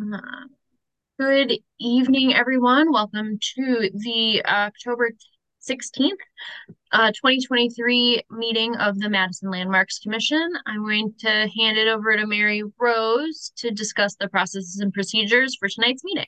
Uh, Good evening, everyone. Welcome to the October 16th, uh, 2023 meeting of the Madison Landmarks Commission. I'm going to hand it over to Mary Rose to discuss the processes and procedures for tonight's meeting.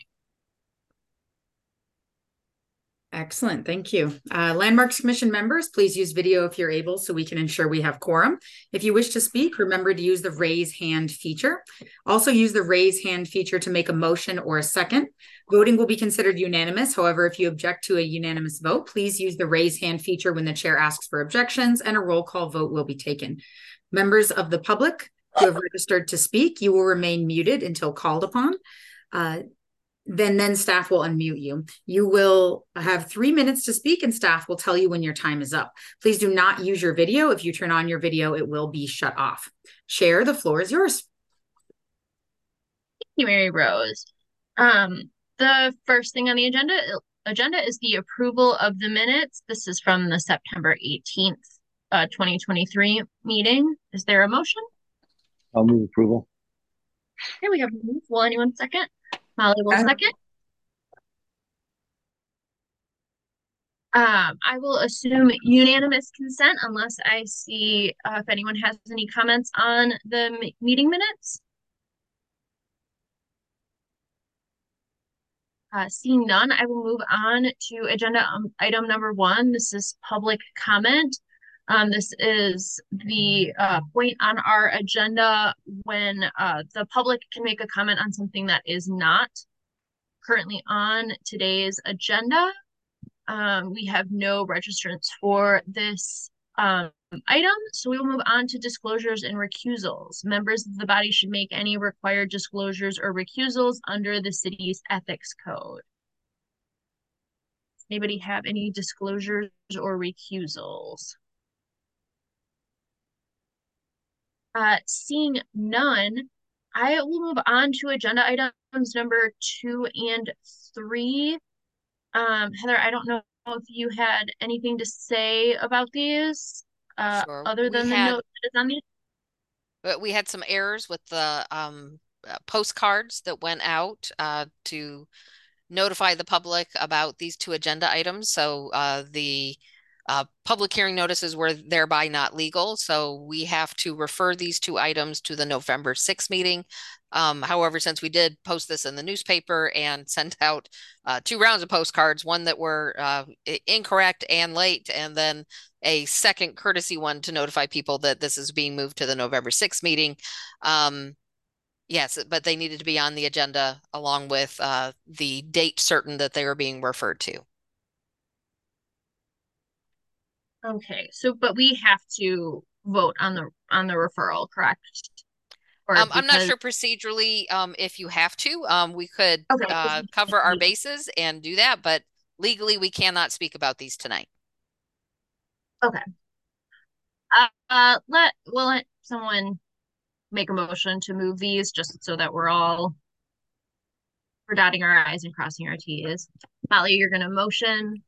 Excellent, thank you. Uh, Landmarks Commission members, please use video if you're able so we can ensure we have quorum. If you wish to speak, remember to use the raise hand feature. Also use the raise hand feature to make a motion or a second. Voting will be considered unanimous. However, if you object to a unanimous vote, please use the raise hand feature when the chair asks for objections and a roll call vote will be taken. Members of the public who have registered to speak, you will remain muted until called upon. Uh, then then staff will unmute you. You will have three minutes to speak and staff will tell you when your time is up. Please do not use your video. If you turn on your video, it will be shut off. Chair, the floor is yours. Thank you, Mary Rose. Um, the first thing on the agenda agenda is the approval of the minutes. This is from the September 18th, uh, 2023 meeting. Is there a motion? I'll move approval. Here we have a move. Will anyone second? Molly will Uh, second. Um, I will assume unanimous consent unless I see uh, if anyone has any comments on the meeting minutes. Uh, seeing none, I will move on to agenda um, item number one. This is public comment. Um, this is the uh, point on our agenda when uh, the public can make a comment on something that is not currently on today's agenda. Um, we have no registrants for this um, item, so we will move on to disclosures and recusals. Members of the body should make any required disclosures or recusals under the city's ethics code. Anybody have any disclosures or recusals? Uh, seeing none, I will move on to agenda items number two and three. Um, Heather, I don't know if you had anything to say about these, uh, Sure. other We than the had- note that is on the. But we had some errors with the um uh, postcards that went out uh to notify the public about these two agenda items. So uh the uh public hearing notices were thereby not legal. So we have to refer these two items to the November 6th meeting. Um, however, since we did post this in the newspaper and sent out uh two rounds of postcards, one that were uh incorrect and late, and then a second courtesy one to notify people that this is being moved to the November 6th meeting. Um, yes, but they needed to be on the agenda along with uh, the date certain that they were being referred to. Okay, so, but we have to vote on the, on the referral, correct? Or Um, I'm not because- sure procedurally um, if you have to. Um, we could Okay, uh, cover our bases and do that, but legally we cannot speak about these tonight. Uh, uh, let, will let someone make a motion to move these, just so that we're all we're dotting our i's and crossing our t's. Molly, you're gonna motion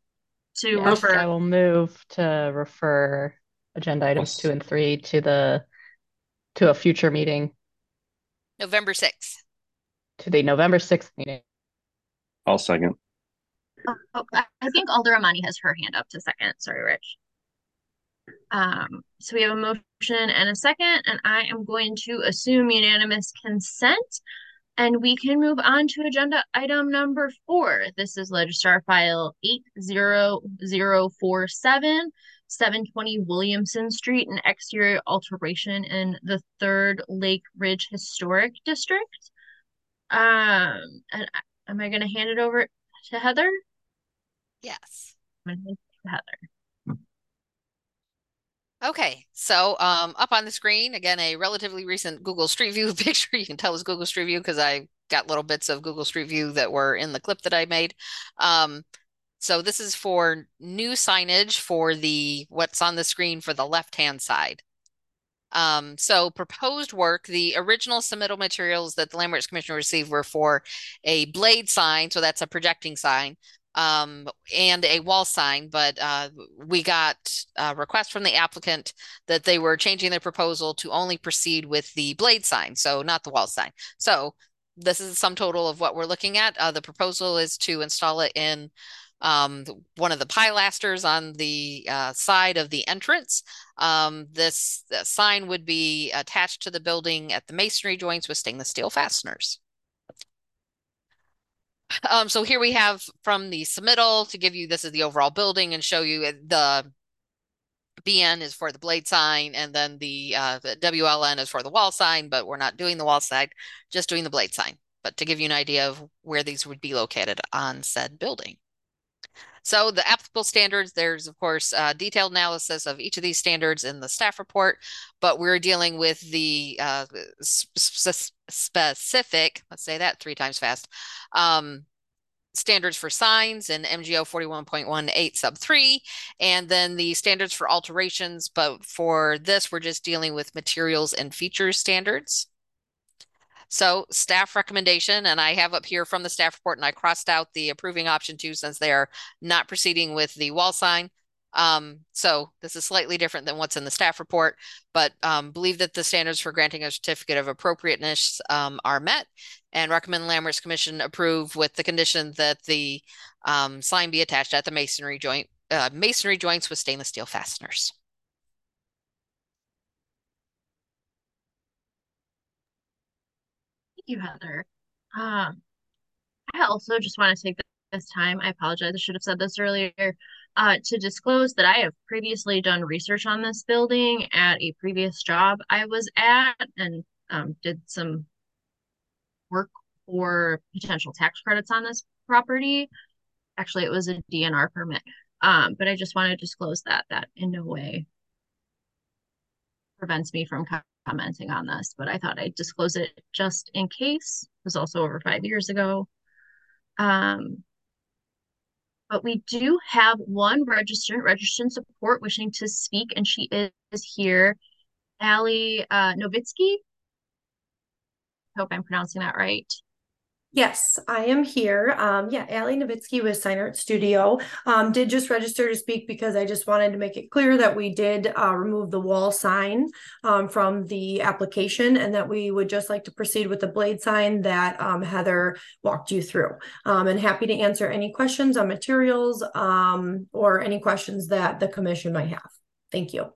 to Yes, I will move to refer agenda items two and three to the to a future meeting, November 6th. to the November sixth meeting. I'll second. oh, I I think Alder Amani has her hand up to second, sorry, Rich. Um, so we have a motion and a second, and I am going to assume unanimous consent. And we can move on to agenda item number four. This is Legistar File eight zero zero four seven, seven twenty Williamson Street, an exterior alteration in the Third Lake Ridge Historic District. Um, and am I gonna hand it over to Heather? Yes. I'm gonna hand it to Heather. Okay, so um, up on the screen, again, a relatively recent Google Street View picture. You can tell it's Google Street View because I got little bits of Google Street View that were in the clip that I made. Um, so this is for new signage for the what's on the screen for the left-hand side. Um, so proposed work, the original submittal materials that the Landmarks Commission received were for a blade sign, so that's a projecting sign, um, and a wall sign, but uh, we got a request from the applicant that they were changing their proposal to only proceed with the blade sign, so not the wall sign. So this is the sum total of what we're looking at. Uh, the proposal is to install it in um, one of the pilasters on the uh, side of the entrance. Um, this sign would be attached to the building at the masonry joints with stainless steel fasteners. Um, so here we have from the submittal to give you this is the overall building and show you the BN is for the blade sign, and then the, uh, the WLN is for the wall sign, but we're not doing the wall side, just doing the blade sign. But to give you an idea of where these would be located on said building. So the applicable standards, there's of course uh, detailed analysis of each of these standards in the staff report, but we're dealing with the uh, sp specific, let's say that three times fast, um, standards for signs in MGO 41.18 sub 3, and then the standards for alterations. But for this, we're just dealing with materials and features standards. So staff recommendation, and I have up here from the staff report, and I crossed out the approving option two since they are not proceeding with the wall sign. Um, so this is slightly different than what's in the staff report, but um, believe that the standards for granting a certificate of appropriateness um, are met and recommend Landmarks Commission approve with the condition that the um, sign be attached at the masonry joint, uh, masonry joints with stainless steel fasteners. You, Heather. Um, I also just want to take this time, I apologize, I should have said this earlier, uh, to disclose that I have previously done research on this building at a previous job I was at and um, did some work for potential tax credits on this property. Actually, it was a DNR permit. Um, but I just want to disclose that that in no way prevents me from commenting on this, but I thought I'd disclose it just in case. It was also over five years ago. Um, but we do have one registrant, registrant support, wishing to speak, and she is here. Ali uh, Novitsky. Hope I'm pronouncing that right. Yes, I am here. Um, yeah, Ali Novitsky with Sign Art Studio. Um, did just register to speak because I just wanted to make it clear that we did uh, remove the wall sign um, from the application and that we would just like to proceed with the blade sign that um, Heather walked you through. Um, and happy to answer any questions on materials um, or any questions that the commission might have. Thank you.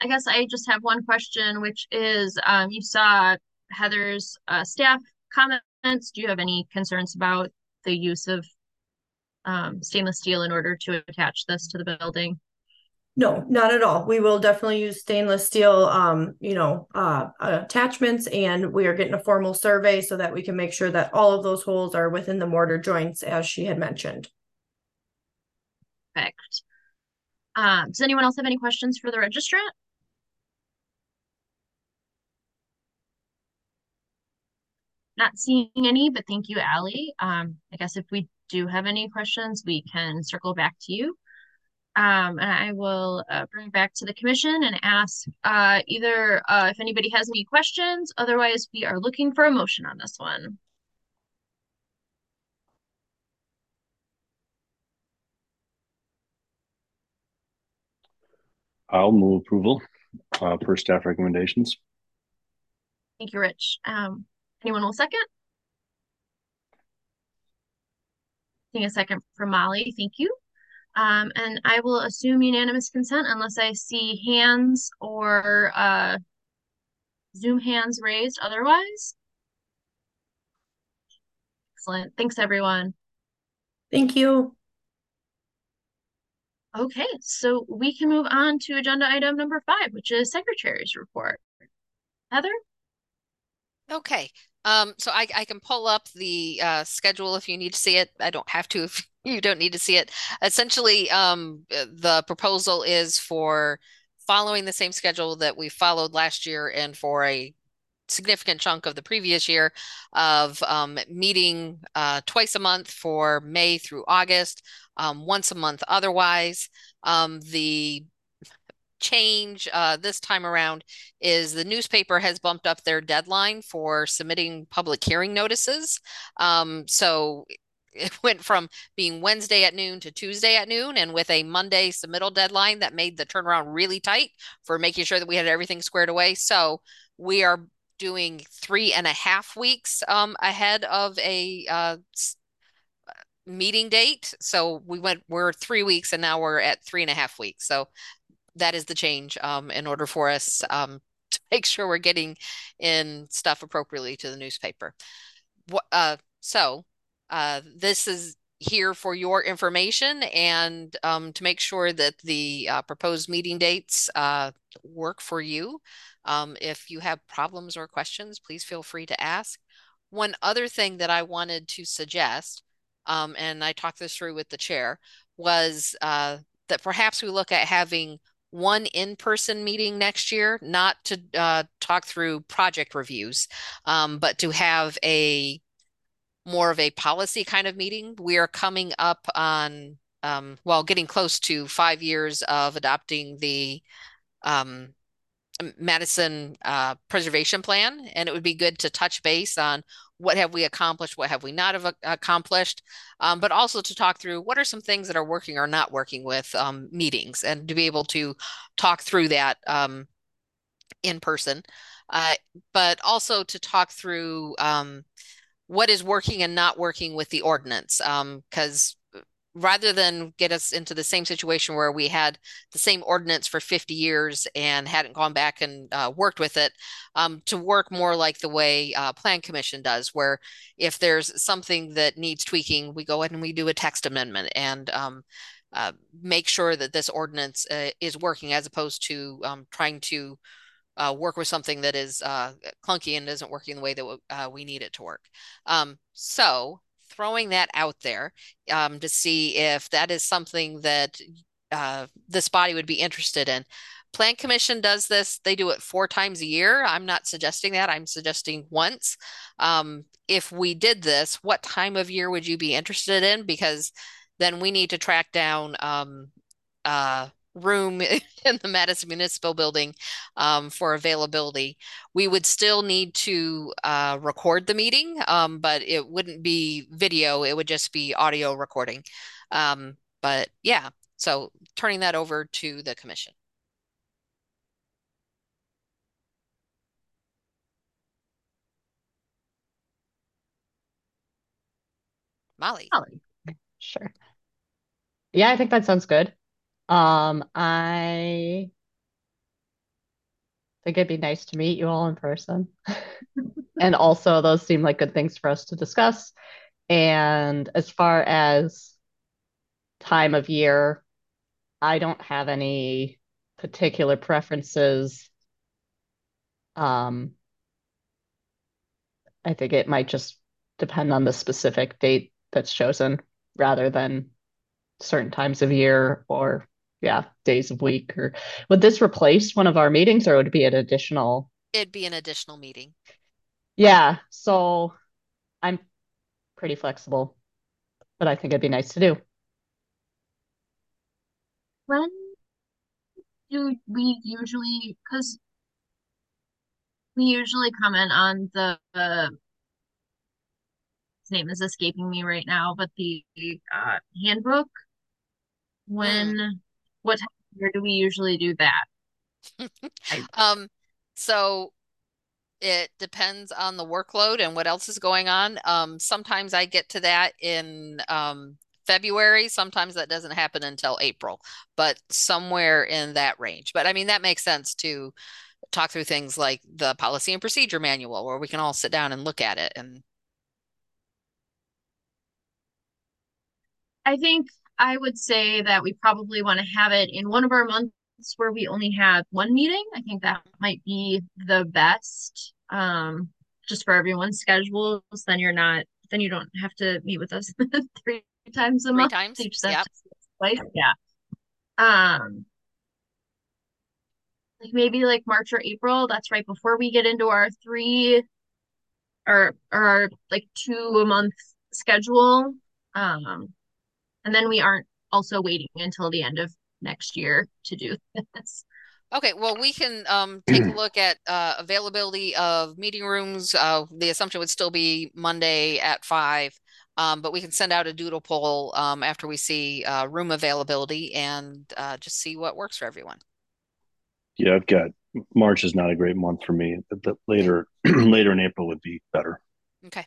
I guess I just have one question, which is you saw Heather's uh, staff comments. Do you have any concerns about the use of um, stainless steel in order to attach this to the building? No, not at all. We will definitely use stainless steel, um, you know, uh, attachments, and we are getting a formal survey so that we can make sure that all of those holes are within the mortar joints, as she had mentioned. Perfect. Um, does anyone else have any questions for the registrant? Not seeing any, but thank you, Ali. Um, I guess if we do have any questions, we can circle back to you. Um, and I will uh, bring back to the commission and ask uh, either uh, if anybody has any questions. Otherwise, we are looking for a motion on this one. I'll move approval uh, per staff recommendations. Thank you, Rich. Um, Anyone will second? Seeing a second from Molly, thank you. Um, and I will assume unanimous consent unless I see hands or uh, Zoom hands raised otherwise. Excellent. Thanks, everyone. Thank you. Okay, so we can move on to agenda item number five, which is Secretary's report. Heather? Okay, um, so I, I can pull up the uh, schedule if you need to see it. I don't have to if you don't need to see it. Essentially, um, uh, the proposal is for following the same schedule that we followed last year and for a significant chunk of the previous year of um, meeting uh, twice a month for May through August, um, once a month otherwise. Um, the change uh, this time around is the newspaper has bumped up their deadline for submitting public hearing notices. Um, so it went from being Wednesday at noon to Tuesday at noon, and with a Monday submittal deadline that made the turnaround really tight for making sure that we had everything squared away. So we are doing three and a half weeks um, ahead of a uh, meeting date. So we went, we're three weeks and now we're at three and a half weeks. So that is the change um, in order for us um, to make sure we're getting in stuff appropriately to the newspaper. Uh, so uh, this is here for your information and um, to make sure that the uh, proposed meeting dates uh, work for you. Um, if you have problems or questions, please feel free to ask. One other thing that I wanted to suggest, um, and I talked this through with the chair, was uh, that perhaps we look at having one in-person meeting next year, not to uh, talk through project reviews, um, but to have a more of a policy kind of meeting. We are coming up on, um, well, getting close to five years of adopting the um, Madison uh, Preservation Plan, and it would be good to touch base on what have we accomplished, what have we not have accomplished, um, but also to talk through what are some things that are working or not working with um, meetings, and to be able to talk through that um, in person, uh, but also to talk through um, what is working and not working with the ordinance because um, rather than get us into the same situation where we had the same ordinance for 50 years and hadn't gone back and uh, worked with it um, to work more like the way uh, plan commission does where if there's something that needs tweaking we go ahead and we do a text amendment and um, uh, make sure that this ordinance uh, is working as opposed to um, trying to uh, work with something that is uh, clunky and isn't working the way that we need it to work. Um, so throwing that out there um, to see if that is something that uh, this body would be interested in. Plan Commission does this. They do it four times a year. I'm not suggesting that. I'm suggesting once. Um, if we did this, what time of year would you be interested in? Because then we need to track down um, uh, room in the Madison Municipal Building um, for availability. We would still need to uh, record the meeting, um, but it wouldn't be video, it would just be audio recording. Um, but yeah, so turning that over to the commission. Molly. Molly. Sure. Yeah, I think that sounds good. Um, I think it'd be nice to meet you all in person. and also, those seem like good things for us to discuss. And as far as time of year, I don't have any particular preferences. Um, I think it might just depend on the specific date that's chosen rather than certain times of year or yeah, days of week or would this replace one of our meetings or would it be an additional? It'd be an additional meeting. Yeah, so I'm pretty flexible, but I think it'd be nice to do. When do we usually, because we usually comment on the, uh, his name is escaping me right now, but the uh, handbook when mm what time of do we usually do that? um, so it depends on the workload and what else is going on. Um, sometimes I get to that in um, February. Sometimes that doesn't happen until April, but somewhere in that range. But I mean, that makes sense to talk through things like the policy and procedure manual where we can all sit down and look at it and I think I would say that we probably want to have it in one of our months where we only have one meeting. I think that might be the best, um, just for everyone's schedules. Then you're not, then you don't have to meet with us three times a three month. times. Each yep. Twice. Yeah. Um, like maybe like March or April. That's right before we get into our three or our like two a month schedule. Um, and then we aren't also waiting until the end of next year to do this. Okay, well, we can um, take a look at uh, availability of meeting rooms. Uh, the assumption would still be Monday at five, um, but we can send out a doodle poll um, after we see uh, room availability and uh, just see what works for everyone. Yeah, I've got March is not a great month for me. The, the later later in April would be better. Okay.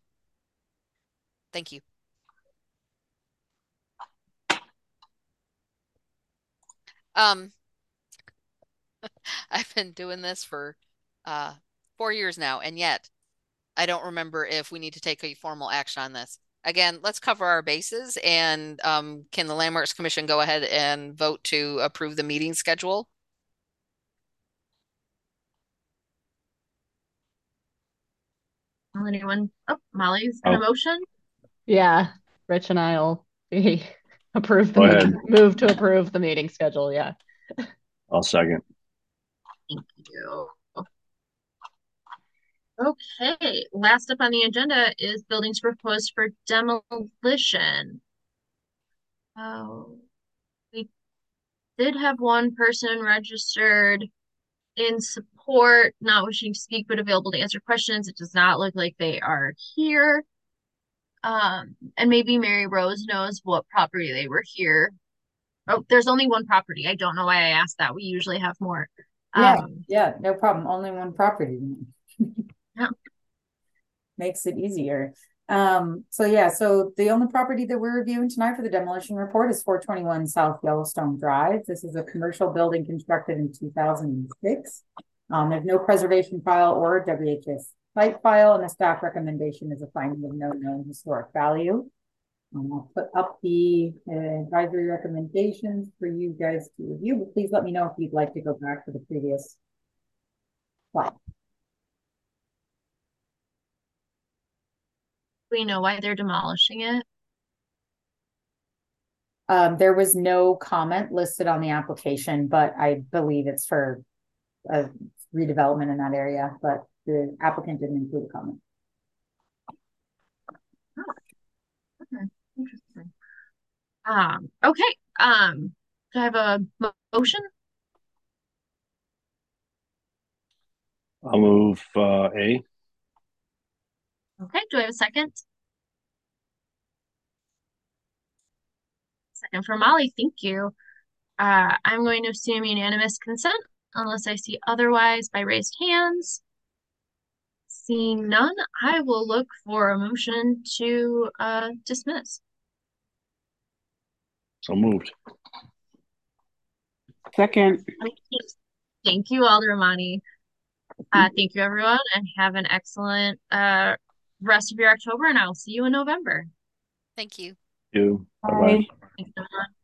Thank you. Um, I've been doing this for uh four years now, and yet I don't remember if we need to take a formal action on this. Again, let's cover our bases and um, can the Landmarks Commission go ahead and vote to approve the meeting schedule? Anyone? Oh, Molly's in a Oh. motion. Yeah, Rich and I'll be approve the Go meeting- move to approve the meeting schedule. Yeah. I'll second. Thank you. Okay, last up on the agenda is buildings proposed for demolition. Oh, we did have one person registered in support, not wishing to speak but available to answer questions. It does not look like they are here. Um, and maybe Mary Rose knows what property they were here. Oh, there's only one property. I don't know why I asked that. We usually have more. Yeah, Um, yeah, no problem. Only one property. Yeah. Makes it easier. Um, so yeah, so the only property that we're reviewing tonight for the demolition report is four twenty-one South Yellowstone Drive. This is a commercial building constructed in two thousand and six. Um, there's no preservation file or WHS site file, and the staff recommendation is a finding of no known historic value. Um, I'll put up the uh, advisory recommendations for you guys to review, but please let me know if you'd like to go back to the previous slide. we know why they're demolishing it. Um, there was no comment listed on the application, but I believe it's for a redevelopment in that area, but the applicant didn't include a comment. Oh, Okay, interesting. Um, okay, um, do I have a motion? I'll move uh, A. Okay, do I have a second? Second for Molly, thank you. Uh, I'm going to assume unanimous consent unless I see otherwise by raised hands. Seeing none, I will look for a motion to uh dismiss. So moved. Second, Thank you, Alder Amani. Uh, thank you, everyone, and have an excellent uh rest of your October, and I will see you in November. Thank you. You. Bye. Bye-bye. Thanks, everyone.